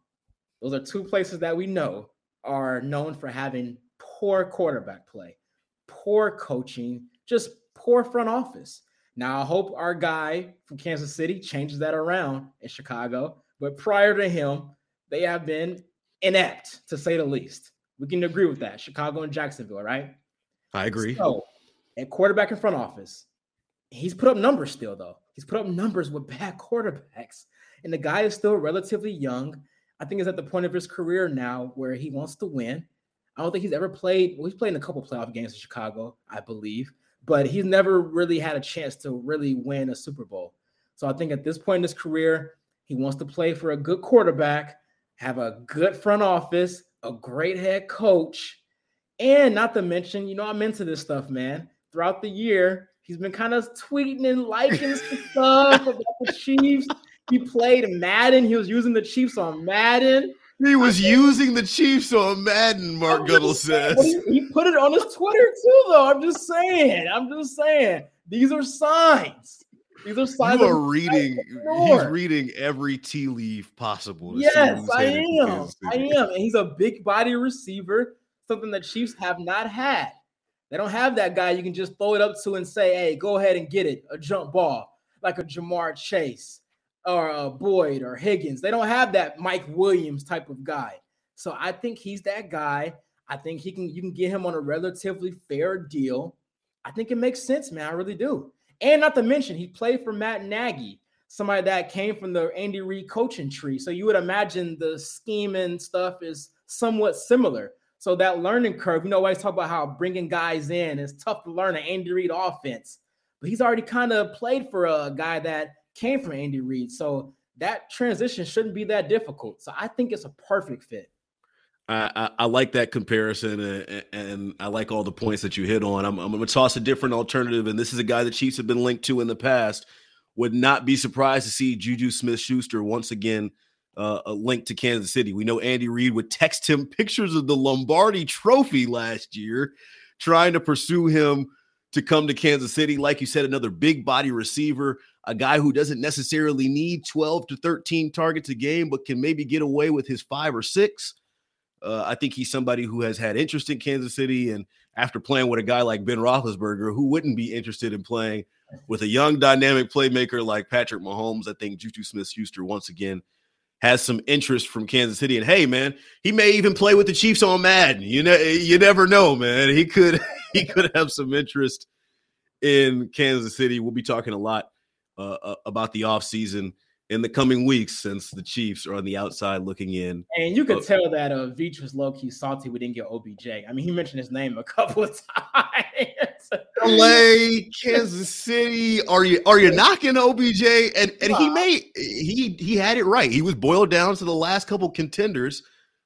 C: Those are two places that we know are known for having poor quarterback play, poor coaching, just poor front office. Now, I hope our guy from Kansas City changes that around in Chicago. But prior to him, they have been inept, to say the least. We can agree with that. Chicago and Jacksonville, right?
B: I agree.
C: So, at quarterback in front office, he's put up numbers still, though. He's put up numbers with bad quarterbacks. And the guy is still relatively young. I think he's at the point of his career now where he wants to win. I don't think he's ever played. Well, he's played in a couple playoff games in Chicago, I believe, but he's never really had a chance to really win a Super Bowl. So I think at this point in his career, he wants to play for a good quarterback, have a good front office, a great head coach, and not to mention, you know, I'm into this stuff, man. Throughout the year, he's been kind of tweeting and liking stuff about the Chiefs. He played Madden. He was using the Chiefs on Madden.
B: He was using the Chiefs on Madden, Mark Gunnels says.
C: He, he put it on his Twitter too, though. I'm just saying. I'm just saying. These are signs. These are signs.
B: You are reading. He's reading every tea leaf possible.
C: Yes, I am. I am. And he's a big body receiver, something that Chiefs have not had. They don't have that guy you can just throw it up to and say, "Hey, go ahead and get it." A jump ball like a Ja'Marr Chase or a Boyd or Higgins. They don't have that Mike Williams type of guy. So I think he's that guy. I think he can you can get him on a relatively fair deal. I think it makes sense, man. I really do. And not to mention, he played for Matt Nagy, somebody that came from the Andy Reid coaching tree. So you would imagine the scheme and stuff is somewhat similar. So that learning curve, you know, always talk about how bringing guys in is tough to learn an Andy Reid offense, but he's already kind of played for a guy that came from Andy Reid. So that transition shouldn't be that difficult. So I think it's a perfect fit.
B: I, I, I like that comparison, and, and, I like all the points that you hit on. I'm, I'm going to toss a different alternative, and this is a guy the Chiefs have been linked to in the past. Would not be surprised to see Juju Smith Schuster once again uh, linked to Kansas City. We know Andy Reid would text him pictures of the Lombardi trophy last year, trying to pursue him to come to Kansas City. Like you said, another big body receiver, a guy who doesn't necessarily need 12 to 13 targets a game, but can maybe get away with his five or six. Uh, I think he's somebody who has had interest in Kansas City. And after playing with a guy like Ben Roethlisberger, who wouldn't be interested in playing with a young, dynamic playmaker like Patrick Mahomes, I think Juju Smith Schuster once again has some interest from Kansas City. And hey, man, he may even play with the Chiefs on Madden. You know, you never know, man. He could he could have some interest in Kansas City. We'll be talking a lot uh, uh about the offseason in the coming weeks since the Chiefs are on the outside looking in.
C: And you could uh, tell that uh Veach was low key salty we didn't get OBJ. I mean, he mentioned his name a couple of times.
B: LA, Kansas City. Are you are you knocking OBJ? And and he may he he had it right. He was boiled down to the last couple contenders.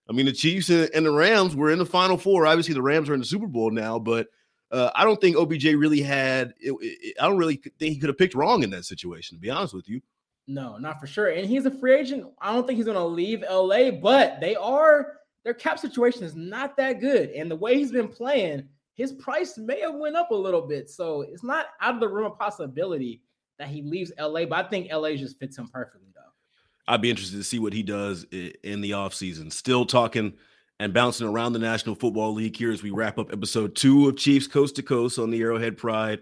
B: I mean, the Chiefs and the Rams were in the Final Four. Obviously, the Rams are in the Super Bowl now, but uh, I don't think OBJ really had. It, it, I don't really think he could have picked wrong in that situation. To be honest with you.
C: No, not for sure. And he's a free agent. I don't think he's going to leave LA, but they are their cap situation is not that good. And the way he's been playing, his price may have went up a little bit. So it's not out of the room of possibility that he leaves LA, but I think LA just fits him perfectly though.
B: I'd be interested to see what he does in the offseason. Still talking and bouncing around the National Football League here as we wrap up episode two of Chiefs Coast to Coast on the Arrowhead Pride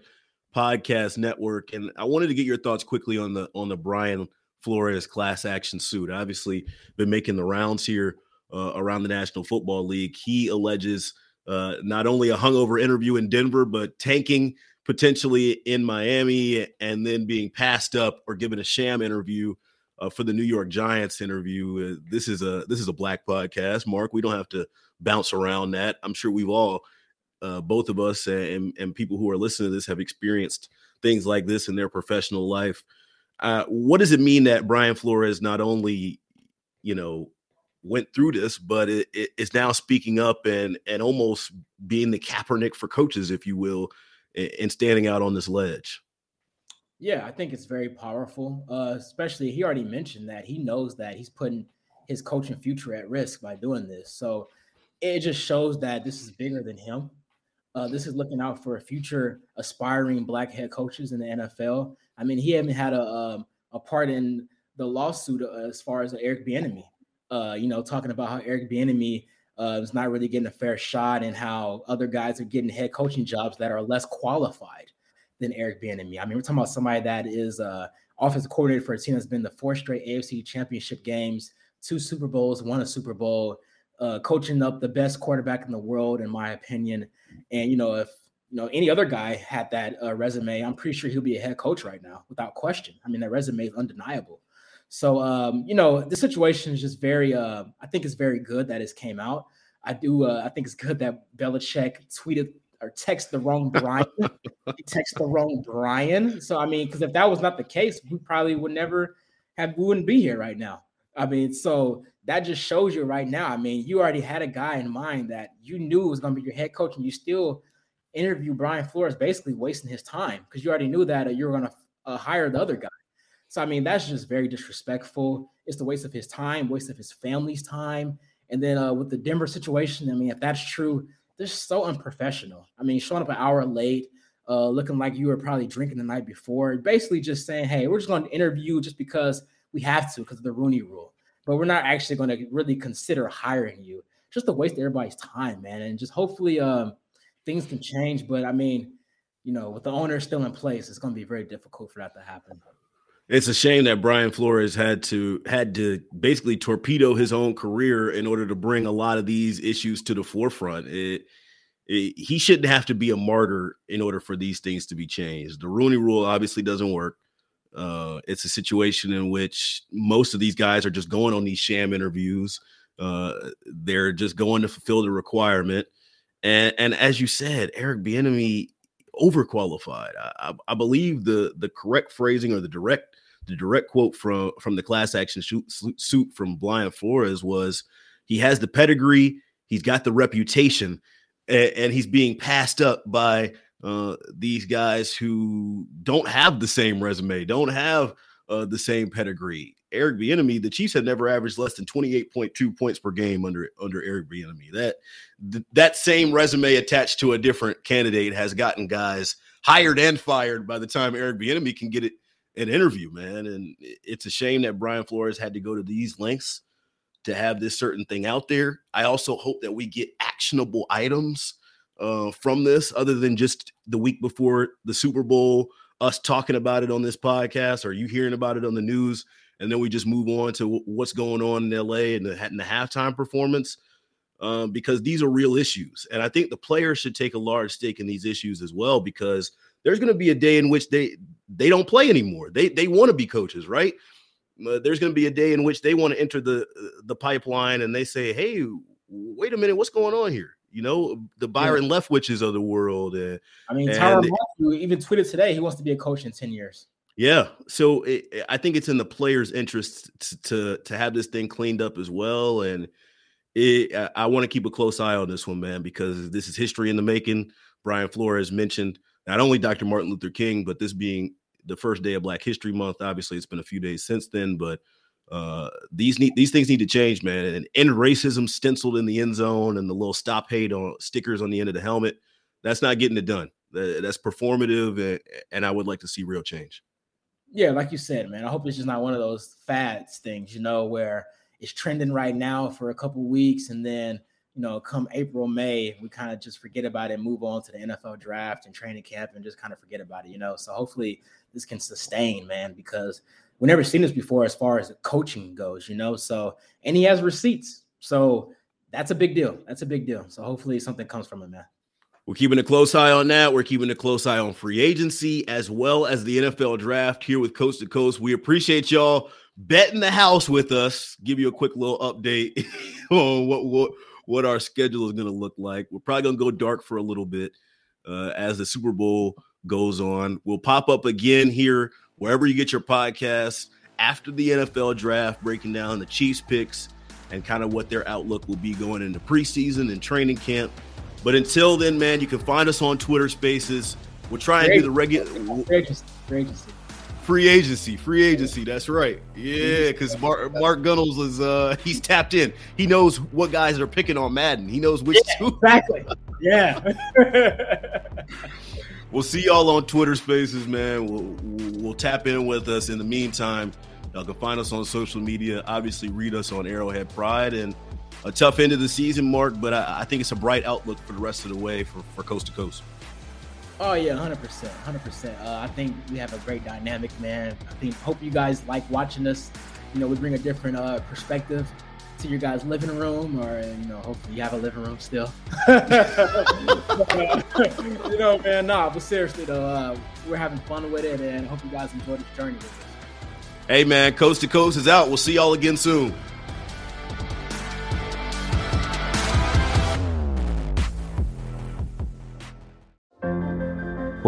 B: podcast network. And I wanted to get your thoughts quickly on the on the Brian Flores class action suit. Obviously, been making the rounds here uh, around the National Football League. He alleges uh, not only a hungover interview in Denver, but tanking potentially in Miami, and then being passed up or given a sham interview uh, for the New York Giants interview. Uh, this is a this is a black podcast, Mark. We don't have to bounce around that. I'm sure we've all uh, both of us and, and people who are listening to this have experienced things like this in their professional life. Uh, what does it mean that Brian Flores not only, you know, went through this, but it, it is now speaking up and and almost being the Kaepernick for coaches, if you will, and standing out on this ledge?
C: Yeah, I think it's very powerful. Uh, especially he already mentioned that he knows that he's putting his coaching future at risk by doing this. So it just shows that this is bigger than him. Uh, this is looking out for future aspiring black head coaches in the NFL. I mean, he haven't had a um, a part in the lawsuit uh, as far as Eric Bieniemy. Uh, you know, talking about how Eric Bieniemy uh, is not really getting a fair shot, and how other guys are getting head coaching jobs that are less qualified than Eric Bieniemy. I mean, we're talking about somebody that is uh, offensive coordinator for a team that's been the four straight AFC Championship games, two Super Bowls, won a Super Bowl, uh, coaching up the best quarterback in the world, in my opinion. And you know, if you know any other guy had that uh, resume, I'm pretty sure he'll be a head coach right now without question. I mean, that resume is undeniable. So, um, you know, the situation is just very. Uh, I think it's very good that it came out. I do. Uh, I think it's good that Belichick tweeted or text the wrong Brian. text the wrong Brian. So I mean, because if that was not the case, we probably would never have. We wouldn't be here right now. I mean, so that just shows you right now. I mean, you already had a guy in mind that you knew was going to be your head coach, and you still interview Brian Flores, basically wasting his time because you already knew that uh, you were going to uh, hire the other guy. So I mean, that's just very disrespectful. It's the waste of his time, waste of his family's time, and then uh, with the Denver situation, I mean, if that's true, they're so unprofessional. I mean, showing up an hour late, uh, looking like you were probably drinking the night before, basically just saying, "Hey, we're just going to interview just because we have to because of the Rooney Rule." but we're not actually going to really consider hiring you. Just to waste everybody's time, man. And just hopefully um, things can change. But I mean, you know, with the owner still in place, it's going to be very difficult for that to happen.
B: It's a shame that Brian Flores had to had to basically torpedo his own career in order to bring a lot of these issues to the forefront. It, it, he shouldn't have to be a martyr in order for these things to be changed. The Rooney Rule obviously doesn't work. Uh, it's a situation in which most of these guys are just going on these sham interviews. Uh, they're just going to fulfill the requirement. And and as you said, Eric Bieniemy overqualified. I, I, I believe the the correct phrasing or the direct the direct quote from from the class action suit, suit from Brian Flores was he has the pedigree, he's got the reputation, and, and he's being passed up by uh, these guys who don't have the same resume, don't have uh, the same pedigree. Eric Bieniemy, the Chiefs have never averaged less than 28.2 points per game under under Eric Bieniemy. That th- that same resume attached to a different candidate has gotten guys hired and fired by the time Eric Bieniemy can get it an interview, man. And it's a shame that Brian Flores had to go to these lengths to have this certain thing out there. I also hope that we get actionable items uh, from this other than just the week before the Super Bowl, us talking about it on this podcast, or you hearing about it on the news, and then we just move on to what's going on in LA and the, and the halftime performance. Um, because these are real issues, and I think the players should take a large stake in these issues as well. Because there's going to be a day in which they they don't play anymore. They they want to be coaches, right? Uh, there's going to be a day in which they want to enter the the pipeline, and they say, "Hey, wait a minute, what's going on here?" you know, the Byron yeah. Leftwiches of the world. And,
C: I mean, Tyrann Mathieu even tweeted today he wants to be a coach in 10 years.
B: Yeah. So it, I think it's in the players' interest to, to, to have this thing cleaned up as well. And it, I, I want to keep a close eye on this one, man, because this is history in the making. Brian Flores mentioned not only Dr. Martin Luther King, but this being the first day of Black History Month. Obviously, it's been a few days since then, but uh, these need these things need to change, man. And end racism stenciled in the end zone and the little stop hate on stickers on the end of the helmet. That's not getting it done. That's performative, and, and I would like to see real change.
C: Yeah, like you said, man. I hope it's just not one of those fads things, you know, where it's trending right now for a couple weeks, and then you know, come April, May, we kind of just forget about it, move on to the NFL draft and training camp, and just kind of forget about it, you know. So hopefully this can sustain, man, because we never seen this before as far as the coaching goes, you know. So and he has receipts, so that's a big deal. That's a big deal. So hopefully something comes from it, man.
B: We're keeping a close eye on that. We're keeping a close eye on free agency as well as the NFL draft here with Coast to Coast. We appreciate y'all betting the house with us. Give you a quick little update on what what what our schedule is going to look like. We're probably going to go dark for a little bit uh, as the Super Bowl goes on. We'll pop up again here wherever you get your podcasts after the NFL draft, breaking down the Chiefs picks and kind of what their outlook will be going into preseason and training camp. But until then, man, you can find us on Twitter Spaces. We'll try and do the regular. Free agency, free agency. That's right. Yeah, because Mark, Mark Gunnels is uh he's tapped in. He knows what guys are picking on Madden. He knows which
C: yeah, exactly. Yeah.
B: we'll see y'all on Twitter Spaces, man. We'll, we'll tap in with us. In the meantime, y'all can find us on social media. Obviously, read us on Arrowhead Pride and a tough end of the season, Mark. But I, I think it's a bright outlook for the rest of the way for, for coast to coast.
C: Oh yeah, hundred percent, hundred percent. Uh, I think we have a great dynamic, man. I think hope you guys like watching us. You know, we bring a different uh, perspective to your guys' living room, or you know, hopefully you have a living room still. you know, man, nah, but seriously though, uh, we're having fun with it, and hope you guys enjoy this journey with us.
B: Hey man, coast to coast is out. We'll see y'all again soon.